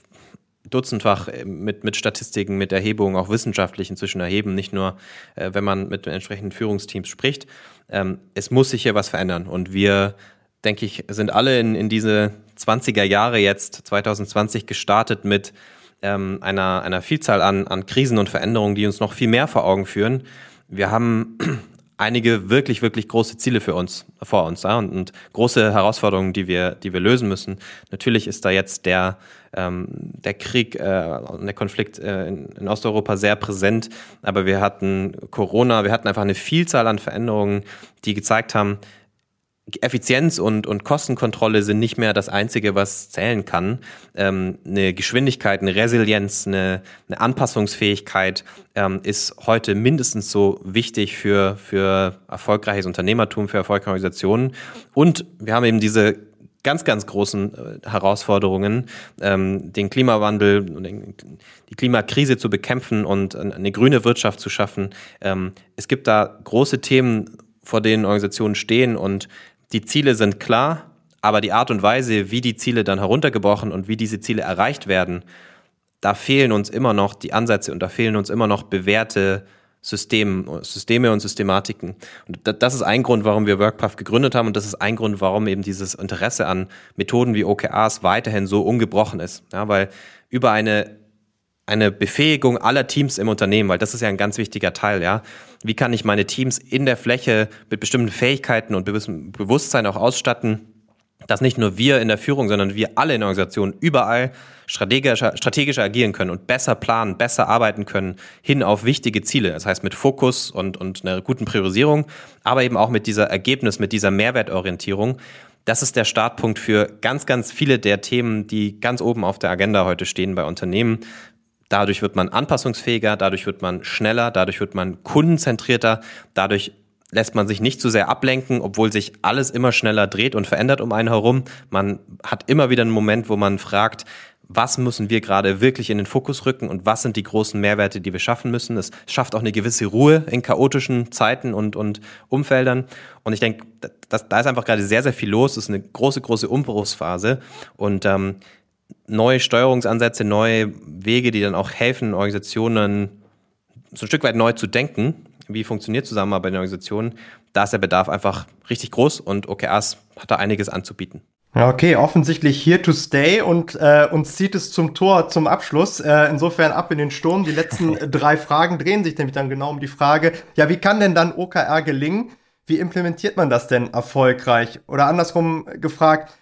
dutzendfach mit, mit Statistiken, mit Erhebungen, auch wissenschaftlich inzwischen erheben, nicht nur, äh, wenn man mit den entsprechenden Führungsteams spricht. Ähm, es muss sich hier was verändern. Und wir, denke ich, sind alle in, in diese 20er Jahre jetzt, 2020, gestartet mit ähm, einer, einer Vielzahl an, an Krisen und Veränderungen, die uns noch viel mehr vor Augen führen. Wir haben [clears throat] einige wirklich, wirklich große Ziele für uns, vor uns ja, und, und, große Herausforderungen, die wir, die wir lösen müssen. Natürlich ist da jetzt der, ähm, der Krieg äh, der Konflikt äh, in, in, Osteuropa sehr präsent, aber wir hatten Corona, wir hatten einfach eine Vielzahl an Veränderungen, die gezeigt haben, Effizienz und, und Kostenkontrolle sind nicht mehr das Einzige, was zählen kann. Ähm, eine Geschwindigkeit, eine Resilienz, eine, eine Anpassungsfähigkeit ähm, ist heute mindestens so wichtig für, für erfolgreiches Unternehmertum, für erfolgreiche Organisationen. Und wir haben eben diese ganz, ganz großen äh, Herausforderungen, ähm, den Klimawandel, die Klimakrise zu bekämpfen und eine grüne Wirtschaft zu schaffen. Ähm, es gibt da große Themen, vor denen Organisationen stehen und die Ziele sind klar, aber die Art und Weise, wie die Ziele dann heruntergebrochen und wie diese Ziele erreicht werden, da fehlen uns immer noch die Ansätze und da fehlen uns immer noch bewährte System, Systeme und Systematiken. Und das ist ein Grund, warum wir WorkPath gegründet haben und das ist ein Grund, warum eben dieses Interesse an Methoden wie OKRs weiterhin so ungebrochen ist. Ja, weil über eine eine Befähigung aller Teams im Unternehmen, weil das ist ja ein ganz wichtiger Teil, ja. Wie kann ich meine Teams in der Fläche mit bestimmten Fähigkeiten und Bewusstsein auch ausstatten, dass nicht nur wir in der Führung, sondern wir alle in der Organisation überall strategischer, strategischer agieren können und besser planen, besser arbeiten können, hin auf wichtige Ziele. Das heißt mit Fokus und, und einer guten Priorisierung, aber eben auch mit dieser Ergebnis, mit dieser Mehrwertorientierung. Das ist der Startpunkt für ganz, ganz viele der Themen, die ganz oben auf der Agenda heute stehen bei Unternehmen. Dadurch wird man anpassungsfähiger, dadurch wird man schneller, dadurch wird man kundenzentrierter, dadurch lässt man sich nicht zu sehr ablenken, obwohl sich alles immer schneller dreht und verändert um einen herum. Man hat immer wieder einen Moment, wo man fragt, was müssen wir gerade wirklich in den Fokus rücken und was sind die großen Mehrwerte, die wir schaffen müssen. Es schafft auch eine gewisse Ruhe in chaotischen Zeiten und, und Umfeldern. Und ich denke, da ist einfach gerade sehr, sehr viel los. Es ist eine große, große Umbruchsphase. Und ähm, neue Steuerungsansätze, neue Wege, die dann auch helfen, Organisationen so ein Stück weit neu zu denken. Wie funktioniert Zusammenarbeit in Organisationen? Da ist der Bedarf einfach richtig groß und OKRs hat da einiges anzubieten. Okay, offensichtlich here to stay und äh, uns zieht es zum Tor zum Abschluss. Äh, insofern ab in den Sturm. Die letzten [laughs] drei Fragen drehen sich nämlich dann genau um die Frage, ja, wie kann denn dann OKR gelingen? Wie implementiert man das denn erfolgreich? Oder andersrum gefragt,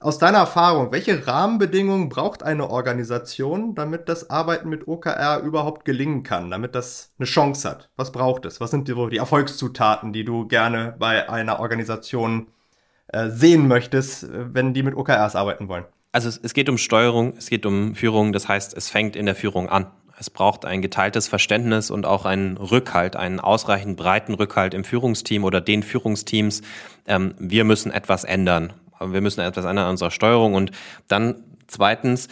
aus deiner Erfahrung, welche Rahmenbedingungen braucht eine Organisation, damit das Arbeiten mit OKR überhaupt gelingen kann, damit das eine Chance hat? Was braucht es? Was sind die, die Erfolgszutaten, die du gerne bei einer Organisation äh, sehen möchtest, wenn die mit OKRs arbeiten wollen? Also es, es geht um Steuerung, es geht um Führung, das heißt, es fängt in der Führung an. Es braucht ein geteiltes Verständnis und auch einen Rückhalt, einen ausreichend breiten Rückhalt im Führungsteam oder den Führungsteams. Ähm, wir müssen etwas ändern wir müssen etwas ändern an unserer Steuerung und dann zweitens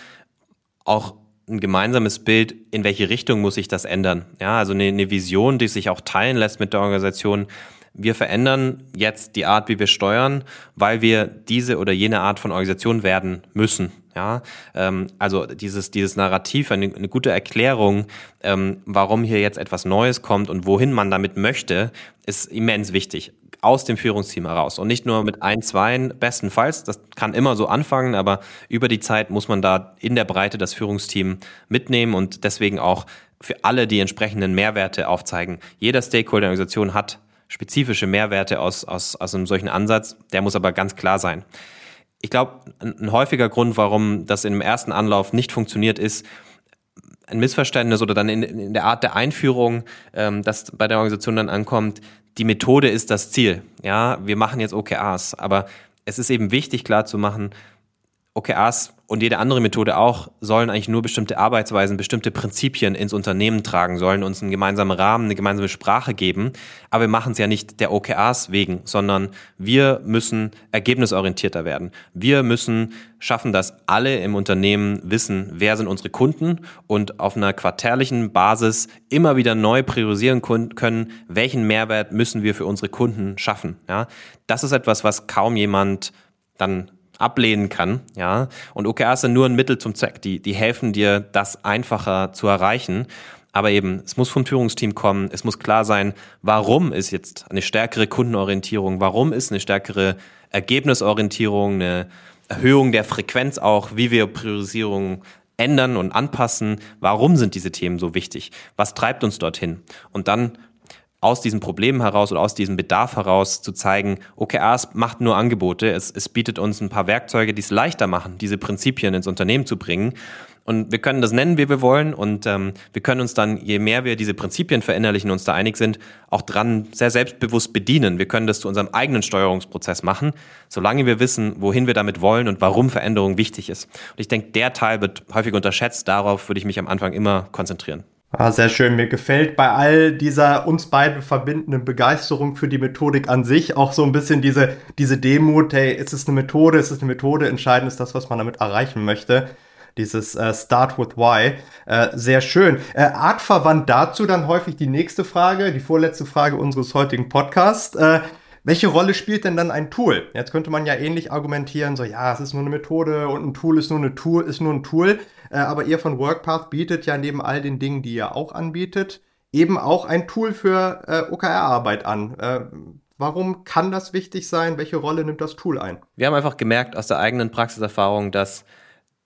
auch ein gemeinsames Bild, in welche Richtung muss sich das ändern. Ja, also eine, eine Vision, die sich auch teilen lässt mit der Organisation. Wir verändern jetzt die Art, wie wir steuern, weil wir diese oder jene Art von Organisation werden müssen. Ja, ähm, also dieses, dieses Narrativ, eine, eine gute Erklärung, ähm, warum hier jetzt etwas Neues kommt und wohin man damit möchte, ist immens wichtig aus dem Führungsteam heraus und nicht nur mit ein, zwei bestenfalls. Das kann immer so anfangen, aber über die Zeit muss man da in der Breite das Führungsteam mitnehmen und deswegen auch für alle die entsprechenden Mehrwerte aufzeigen. Jeder Stakeholder der Organisation hat spezifische Mehrwerte aus, aus, aus einem solchen Ansatz, der muss aber ganz klar sein. Ich glaube, ein häufiger Grund, warum das im ersten Anlauf nicht funktioniert, ist, ein Missverständnis oder dann in, in der Art der Einführung, ähm, das bei der Organisation dann ankommt, die Methode ist das Ziel. Ja, wir machen jetzt OKRs, aber es ist eben wichtig klar zu machen, OKRs und jede andere Methode auch sollen eigentlich nur bestimmte Arbeitsweisen, bestimmte Prinzipien ins Unternehmen tragen, sollen uns einen gemeinsamen Rahmen, eine gemeinsame Sprache geben. Aber wir machen es ja nicht der OKRs wegen, sondern wir müssen ergebnisorientierter werden. Wir müssen schaffen, dass alle im Unternehmen wissen, wer sind unsere Kunden und auf einer quartärlichen Basis immer wieder neu priorisieren können, welchen Mehrwert müssen wir für unsere Kunden schaffen. Ja, das ist etwas, was kaum jemand dann ablehnen kann, ja. Und OKRs sind nur ein Mittel zum Zweck. Die, die helfen dir, das einfacher zu erreichen. Aber eben, es muss vom Führungsteam kommen. Es muss klar sein, warum ist jetzt eine stärkere Kundenorientierung? Warum ist eine stärkere Ergebnisorientierung, eine Erhöhung der Frequenz auch, wie wir Priorisierung ändern und anpassen? Warum sind diese Themen so wichtig? Was treibt uns dorthin? Und dann aus diesem Problem heraus oder aus diesem Bedarf heraus zu zeigen, OKRs macht nur Angebote, es, es bietet uns ein paar Werkzeuge, die es leichter machen, diese Prinzipien ins Unternehmen zu bringen. Und wir können das nennen, wie wir wollen. Und ähm, wir können uns dann, je mehr wir diese Prinzipien verinnerlichen und uns da einig sind, auch dran sehr selbstbewusst bedienen. Wir können das zu unserem eigenen Steuerungsprozess machen, solange wir wissen, wohin wir damit wollen und warum Veränderung wichtig ist. Und ich denke, der Teil wird häufig unterschätzt. Darauf würde ich mich am Anfang immer konzentrieren. Ah, sehr schön. Mir gefällt bei all dieser uns beide verbindenden Begeisterung für die Methodik an sich auch so ein bisschen diese, diese Demut, hey, ist es eine Methode, ist es eine Methode, entscheidend ist das, was man damit erreichen möchte. Dieses äh, Start with Why. Äh, sehr schön. Äh, artverwandt dazu dann häufig die nächste Frage, die vorletzte Frage unseres heutigen Podcasts. Welche Rolle spielt denn dann ein Tool? Jetzt könnte man ja ähnlich argumentieren, so ja, es ist nur eine Methode und ein Tool ist nur eine Tool, ist nur ein Tool. Äh, aber ihr von WorkPath bietet ja neben all den Dingen, die ihr auch anbietet, eben auch ein Tool für äh, OKR-Arbeit an. Äh, warum kann das wichtig sein? Welche Rolle nimmt das Tool ein? Wir haben einfach gemerkt aus der eigenen Praxiserfahrung, dass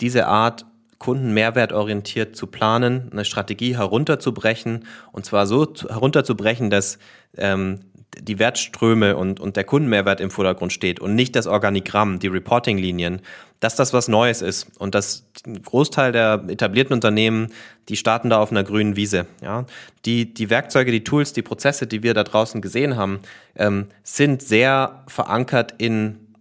diese Art Kunden mehrwertorientiert zu planen, eine Strategie herunterzubrechen und zwar so herunterzubrechen, dass ähm, die Wertströme und, und der Kundenmehrwert im Vordergrund steht und nicht das Organigramm, die Reporting-Linien, dass das was Neues ist und dass ein Großteil der etablierten Unternehmen, die starten da auf einer grünen Wiese. Ja? Die, die Werkzeuge, die Tools, die Prozesse, die wir da draußen gesehen haben, ähm, sind sehr verankert in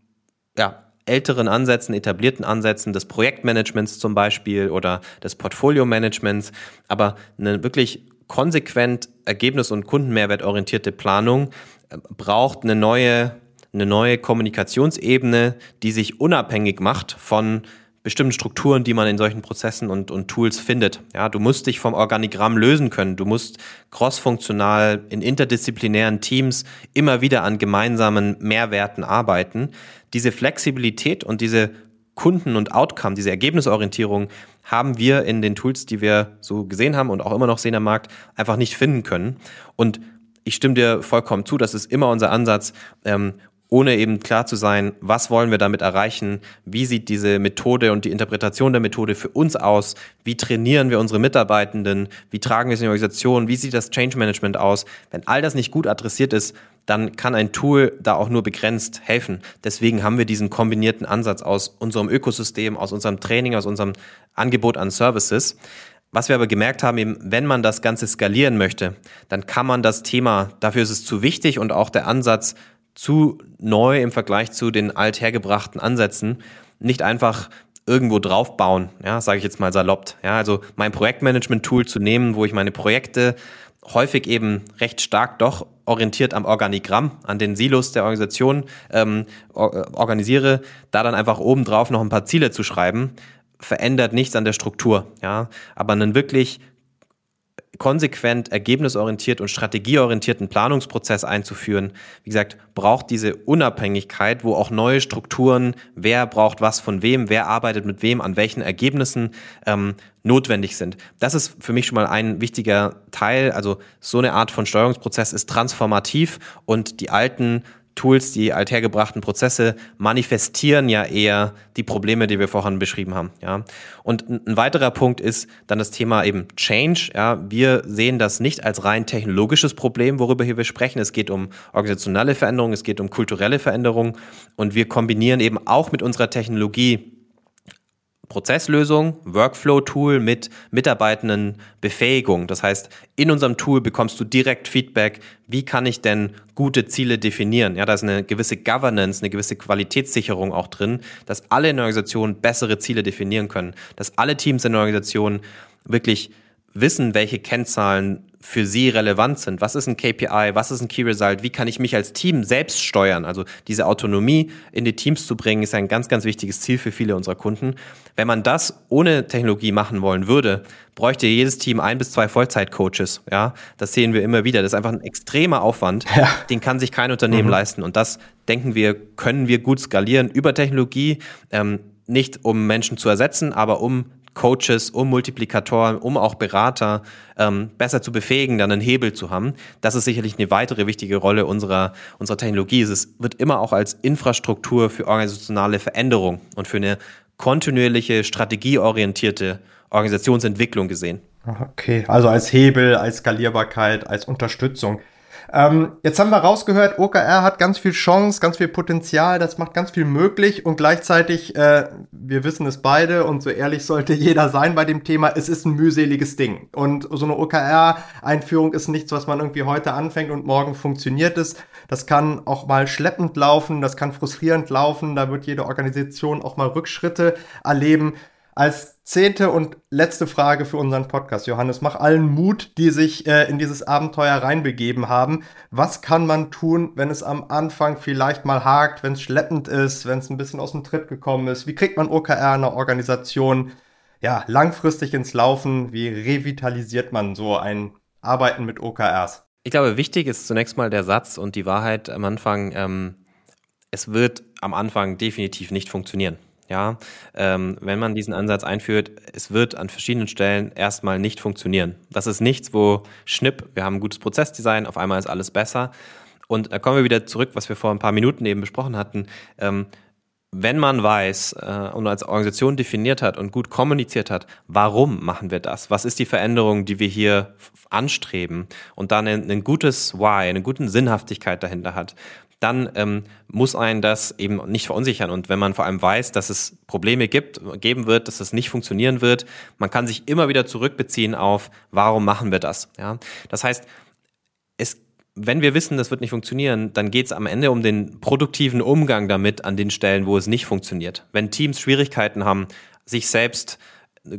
ja, älteren Ansätzen, etablierten Ansätzen des Projektmanagements zum Beispiel oder des Portfolio-Managements, aber eine wirklich konsequent ergebnis- und kundenmehrwertorientierte Planung äh, braucht eine neue, eine neue Kommunikationsebene, die sich unabhängig macht von bestimmten Strukturen, die man in solchen Prozessen und, und Tools findet. Ja, du musst dich vom Organigramm lösen können. Du musst crossfunktional in interdisziplinären Teams immer wieder an gemeinsamen Mehrwerten arbeiten. Diese Flexibilität und diese Kunden- und Outcome, diese Ergebnisorientierung haben wir in den Tools, die wir so gesehen haben und auch immer noch sehen am Markt, einfach nicht finden können. Und ich stimme dir vollkommen zu, das ist immer unser Ansatz, ähm, ohne eben klar zu sein, was wollen wir damit erreichen, wie sieht diese Methode und die Interpretation der Methode für uns aus, wie trainieren wir unsere Mitarbeitenden, wie tragen wir es in die Organisation, wie sieht das Change Management aus. Wenn all das nicht gut adressiert ist, dann kann ein Tool da auch nur begrenzt helfen. Deswegen haben wir diesen kombinierten Ansatz aus unserem Ökosystem, aus unserem Training, aus unserem Angebot an Services. Was wir aber gemerkt haben, eben, wenn man das Ganze skalieren möchte, dann kann man das Thema, dafür ist es zu wichtig und auch der Ansatz zu neu im Vergleich zu den althergebrachten Ansätzen, nicht einfach irgendwo draufbauen, ja, sage ich jetzt mal salopp. Ja, also mein Projektmanagement-Tool zu nehmen, wo ich meine Projekte häufig eben recht stark doch orientiert am Organigramm, an den Silos der Organisation ähm, organisiere, da dann einfach obendrauf noch ein paar Ziele zu schreiben, verändert nichts an der Struktur. Ja? Aber einen wirklich konsequent, ergebnisorientiert und strategieorientierten Planungsprozess einzuführen, wie gesagt, braucht diese Unabhängigkeit, wo auch neue Strukturen, wer braucht was von wem, wer arbeitet mit wem, an welchen Ergebnissen ähm, notwendig sind. Das ist für mich schon mal ein wichtiger Teil. Also so eine Art von Steuerungsprozess ist transformativ und die alten Tools, die althergebrachten Prozesse manifestieren ja eher die Probleme, die wir vorhin beschrieben haben. Ja. Und ein weiterer Punkt ist dann das Thema eben Change. Ja. Wir sehen das nicht als rein technologisches Problem, worüber hier wir sprechen. Es geht um organisationelle Veränderungen, es geht um kulturelle Veränderungen und wir kombinieren eben auch mit unserer Technologie Prozesslösung, Workflow-Tool mit Mitarbeitenden Befähigung. Das heißt, in unserem Tool bekommst du direkt Feedback, wie kann ich denn gute Ziele definieren? Ja, da ist eine gewisse Governance, eine gewisse Qualitätssicherung auch drin, dass alle in der Organisation bessere Ziele definieren können, dass alle Teams in der Organisation wirklich wissen, welche Kennzahlen für sie relevant sind. Was ist ein KPI? Was ist ein Key Result? Wie kann ich mich als Team selbst steuern? Also diese Autonomie in die Teams zu bringen, ist ein ganz, ganz wichtiges Ziel für viele unserer Kunden. Wenn man das ohne Technologie machen wollen würde, bräuchte jedes Team ein bis zwei Vollzeitcoaches. Ja, das sehen wir immer wieder. Das ist einfach ein extremer Aufwand. Ja. Den kann sich kein Unternehmen mhm. leisten. Und das denken wir, können wir gut skalieren über Technologie. Ähm, nicht um Menschen zu ersetzen, aber um Coaches, um Multiplikatoren, um auch Berater ähm, besser zu befähigen, dann einen Hebel zu haben. Das ist sicherlich eine weitere wichtige Rolle unserer, unserer Technologie. Es wird immer auch als Infrastruktur für organisationale Veränderung und für eine kontinuierliche, strategieorientierte Organisationsentwicklung gesehen. Okay, also als Hebel, als Skalierbarkeit, als Unterstützung. Ähm, jetzt haben wir rausgehört, OKR hat ganz viel Chance, ganz viel Potenzial, das macht ganz viel möglich und gleichzeitig, äh, wir wissen es beide und so ehrlich sollte [laughs] jeder sein bei dem Thema, es ist ein mühseliges Ding. Und so eine OKR-Einführung ist nichts, was man irgendwie heute anfängt und morgen funktioniert es. Das kann auch mal schleppend laufen, das kann frustrierend laufen, da wird jede Organisation auch mal Rückschritte erleben. Als zehnte und letzte Frage für unseren Podcast, Johannes, mach allen Mut, die sich äh, in dieses Abenteuer reinbegeben haben. Was kann man tun, wenn es am Anfang vielleicht mal hakt, wenn es schleppend ist, wenn es ein bisschen aus dem Tritt gekommen ist? Wie kriegt man OKR in einer Organisation ja, langfristig ins Laufen? Wie revitalisiert man so ein Arbeiten mit OKRs? Ich glaube, wichtig ist zunächst mal der Satz und die Wahrheit am Anfang. Ähm, es wird am Anfang definitiv nicht funktionieren. Ja, ähm, wenn man diesen Ansatz einführt, es wird an verschiedenen Stellen erstmal nicht funktionieren. Das ist nichts, wo Schnipp, wir haben ein gutes Prozessdesign, auf einmal ist alles besser. Und da kommen wir wieder zurück, was wir vor ein paar Minuten eben besprochen hatten. Ähm, wenn man weiß äh, und als Organisation definiert hat und gut kommuniziert hat, warum machen wir das? Was ist die Veränderung, die wir hier anstreben? Und dann ein, ein gutes Why, eine gute Sinnhaftigkeit dahinter hat, dann ähm, muss einen das eben nicht verunsichern. Und wenn man vor allem weiß, dass es Probleme gibt, geben wird, dass es nicht funktionieren wird, man kann sich immer wieder zurückbeziehen auf, warum machen wir das? Ja? Das heißt, es, wenn wir wissen, das wird nicht funktionieren, dann geht es am Ende um den produktiven Umgang damit an den Stellen, wo es nicht funktioniert. Wenn Teams Schwierigkeiten haben, sich selbst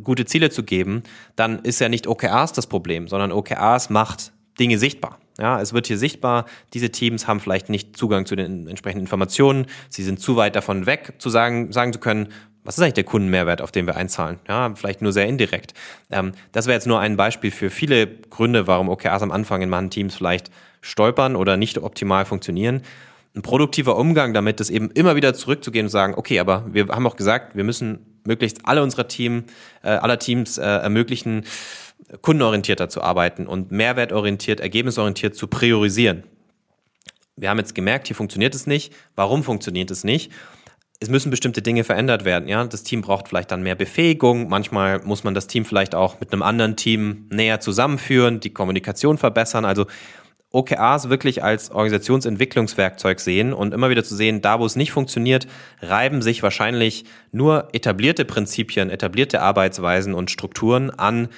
gute Ziele zu geben, dann ist ja nicht OKRs das Problem, sondern OKRs macht Dinge sichtbar. Ja, es wird hier sichtbar, diese Teams haben vielleicht nicht Zugang zu den entsprechenden Informationen, sie sind zu weit davon weg, zu sagen, sagen zu können, was ist eigentlich der Kundenmehrwert, auf den wir einzahlen? Ja, vielleicht nur sehr indirekt. Ähm, das wäre jetzt nur ein Beispiel für viele Gründe, warum OKRs am Anfang in manchen Teams vielleicht stolpern oder nicht optimal funktionieren. Ein produktiver Umgang damit ist eben immer wieder zurückzugehen und sagen, okay, aber wir haben auch gesagt, wir müssen möglichst alle unserer Team, äh, aller Teams äh, ermöglichen, kundenorientierter zu arbeiten und mehrwertorientiert, ergebnisorientiert zu priorisieren. Wir haben jetzt gemerkt, hier funktioniert es nicht. Warum funktioniert es nicht? Es müssen bestimmte Dinge verändert werden. Ja, das Team braucht vielleicht dann mehr Befähigung. Manchmal muss man das Team vielleicht auch mit einem anderen Team näher zusammenführen, die Kommunikation verbessern. Also OKRs wirklich als Organisationsentwicklungswerkzeug sehen und immer wieder zu sehen, da wo es nicht funktioniert, reiben sich wahrscheinlich nur etablierte Prinzipien, etablierte Arbeitsweisen und Strukturen an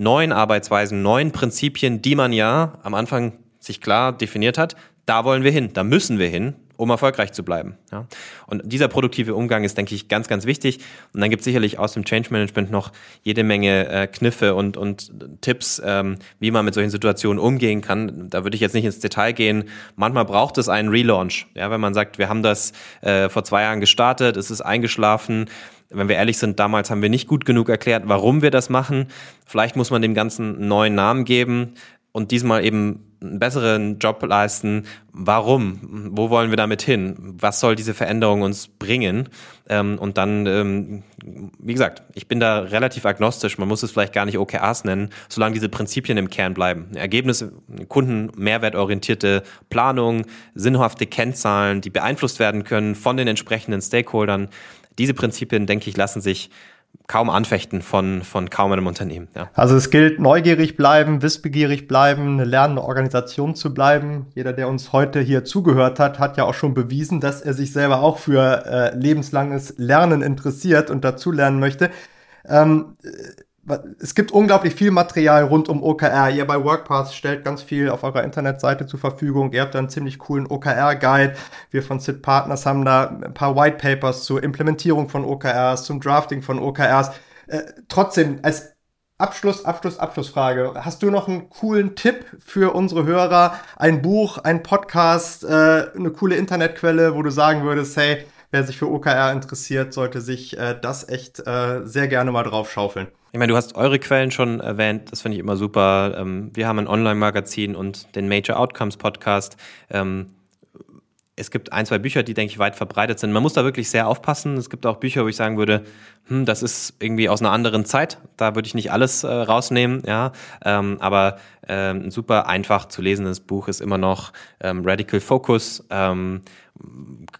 neuen Arbeitsweisen, neuen Prinzipien, die man ja am Anfang sich klar definiert hat, da wollen wir hin, da müssen wir hin, um erfolgreich zu bleiben. Ja. Und dieser produktive Umgang ist, denke ich, ganz, ganz wichtig. Und dann gibt es sicherlich aus dem Change Management noch jede Menge äh, Kniffe und, und Tipps, ähm, wie man mit solchen Situationen umgehen kann. Da würde ich jetzt nicht ins Detail gehen. Manchmal braucht es einen Relaunch. Ja, wenn man sagt, wir haben das äh, vor zwei Jahren gestartet, es ist eingeschlafen, wenn wir ehrlich sind, damals haben wir nicht gut genug erklärt, warum wir das machen. Vielleicht muss man dem Ganzen einen neuen Namen geben und diesmal eben einen besseren Job leisten. Warum? Wo wollen wir damit hin? Was soll diese Veränderung uns bringen? Ähm, und dann, ähm, wie gesagt, ich bin da relativ agnostisch. Man muss es vielleicht gar nicht OKRs nennen, solange diese Prinzipien im Kern bleiben. Ergebnisse, Kunden, mehrwertorientierte Planung, sinnhafte Kennzahlen, die beeinflusst werden können von den entsprechenden Stakeholdern. Diese Prinzipien, denke ich, lassen sich kaum anfechten von, von kaum einem Unternehmen. Ja. Also es gilt, neugierig bleiben, wissbegierig bleiben, eine lernende Organisation zu bleiben. Jeder, der uns heute hier zugehört hat, hat ja auch schon bewiesen, dass er sich selber auch für äh, lebenslanges Lernen interessiert und dazulernen möchte. Ähm, es gibt unglaublich viel Material rund um OKR. Ihr bei WorkPath stellt ganz viel auf eurer Internetseite zur Verfügung. Ihr habt da einen ziemlich coolen OKR-Guide. Wir von SIT Partners haben da ein paar White Papers zur Implementierung von OKRs, zum Drafting von OKRs. Äh, trotzdem, als Abschluss, Abschluss, Abschlussfrage. Hast du noch einen coolen Tipp für unsere Hörer? Ein Buch, ein Podcast, äh, eine coole Internetquelle, wo du sagen würdest, hey, wer sich für OKR interessiert, sollte sich äh, das echt äh, sehr gerne mal drauf schaufeln. Ich meine, du hast eure Quellen schon erwähnt, das finde ich immer super. Ähm, wir haben ein Online-Magazin und den Major Outcomes Podcast. Ähm, es gibt ein, zwei Bücher, die, denke ich, weit verbreitet sind. Man muss da wirklich sehr aufpassen. Es gibt auch Bücher, wo ich sagen würde, hm, das ist irgendwie aus einer anderen Zeit. Da würde ich nicht alles äh, rausnehmen, ja. Ähm, aber ein super einfach zu lesendes Buch ist immer noch Radical Focus.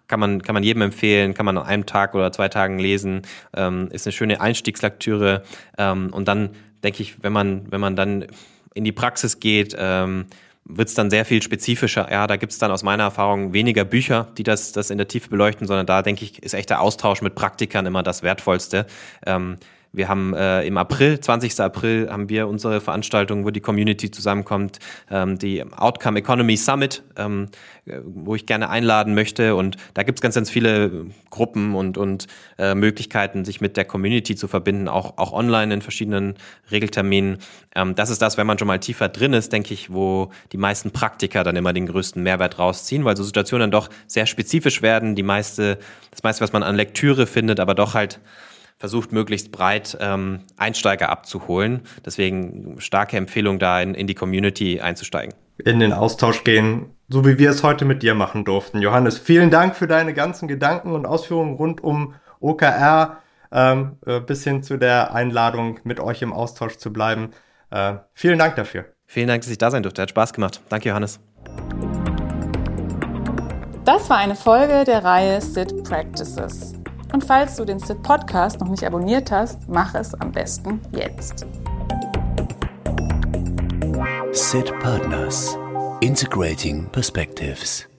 Kann man, kann man jedem empfehlen, kann man an einem Tag oder zwei Tagen lesen. Ähm, ist eine schöne Einstiegslektüre. Ähm, und dann denke ich, wenn man, wenn man dann in die Praxis geht, ähm, wird es dann sehr viel spezifischer. Ja, da gibt es dann aus meiner Erfahrung weniger Bücher, die das, das in der Tiefe beleuchten, sondern da denke ich, ist echt der Austausch mit Praktikern immer das Wertvollste. Ähm, wir haben äh, im April, 20. April, haben wir unsere Veranstaltung, wo die Community zusammenkommt, ähm, die Outcome Economy Summit, ähm, äh, wo ich gerne einladen möchte. Und da gibt es ganz, ganz viele Gruppen und, und äh, Möglichkeiten, sich mit der Community zu verbinden, auch, auch online in verschiedenen Regelterminen. Ähm, das ist das, wenn man schon mal tiefer drin ist, denke ich, wo die meisten Praktiker dann immer den größten Mehrwert rausziehen, weil so Situationen dann doch sehr spezifisch werden. Die meiste, das meiste, was man an Lektüre findet, aber doch halt versucht, möglichst breit ähm, Einsteiger abzuholen. Deswegen starke Empfehlung, da in, in die Community einzusteigen. In den Austausch gehen, so wie wir es heute mit dir machen durften. Johannes, vielen Dank für deine ganzen Gedanken und Ausführungen rund um OKR ähm, äh, bis hin zu der Einladung, mit euch im Austausch zu bleiben. Äh, vielen Dank dafür. Vielen Dank, dass ich da sein durfte. Hat Spaß gemacht. Danke, Johannes. Das war eine Folge der Reihe SIT Practices. Und falls du den SIT Podcast noch nicht abonniert hast, mach es am besten jetzt. SIT Partners Integrating Perspectives